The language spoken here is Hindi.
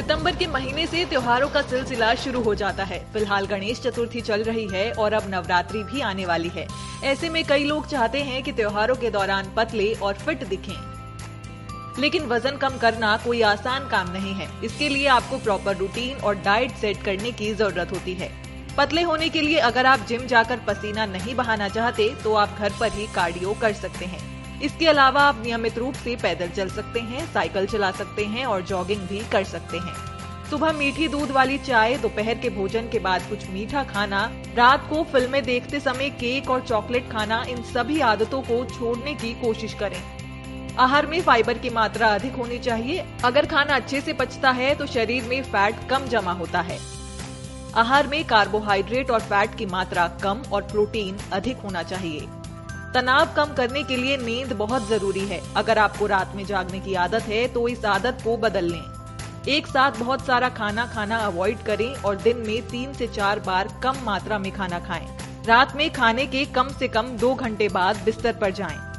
सितंबर के महीने से त्योहारों का सिलसिला शुरू हो जाता है। फ़िलहाल गणेश चतुर्थी चल रही है और अब नवरात्रि भी आने वाली है। ऐसे में कई लोग चाहते हैं कि त्योहारों के दौरान पतले और फिट दिखें। लेकिन वज़न कम करना कोई आसान काम नहीं है। इसके लिए आपको प्रॉपर रूटीन और डाइट सेट करने की ज़रूरत होती है। पतले होने के लिए अगर आप जिम जाकर पसीना नहीं बहाना चाहते तो आप घर पर ही कार्डियो कर सकते हैं। इसके अलावा आप नियमित रूप से पैदल चल सकते हैं, साइकिल चला सकते हैं और जॉगिंग भी कर सकते हैं। सुबह मीठी दूध वाली चाय, दोपहर के भोजन के बाद कुछ मीठा खाना, रात को फ़िल्में देखते समय केक और चॉकलेट खाना, इन सभी आदतों को छोड़ने की कोशिश करें। आहार में फाइबर की मात्रा अधिक होनी चाहिए। अगर खाना अच्छे से पचता है तो शरीर में फैट कम जमा होता है। आहार में कार्बोहाइड्रेट और फैट की मात्रा कम और प्रोटीन अधिक होना चाहिए। तनाव कम करने के लिए नींद बहुत ज़रूरी है अगर आपको रात में जागने की आदत है तो इस आदत को बदल लें एक साथ बहुत सारा खाना खाना अवॉइड करें और दिन में तीन से चार बार कम मात्रा में खाना खाएँ। रात में खाने के कम से कम दो घंटे बाद बिस्तर पर जाएँ।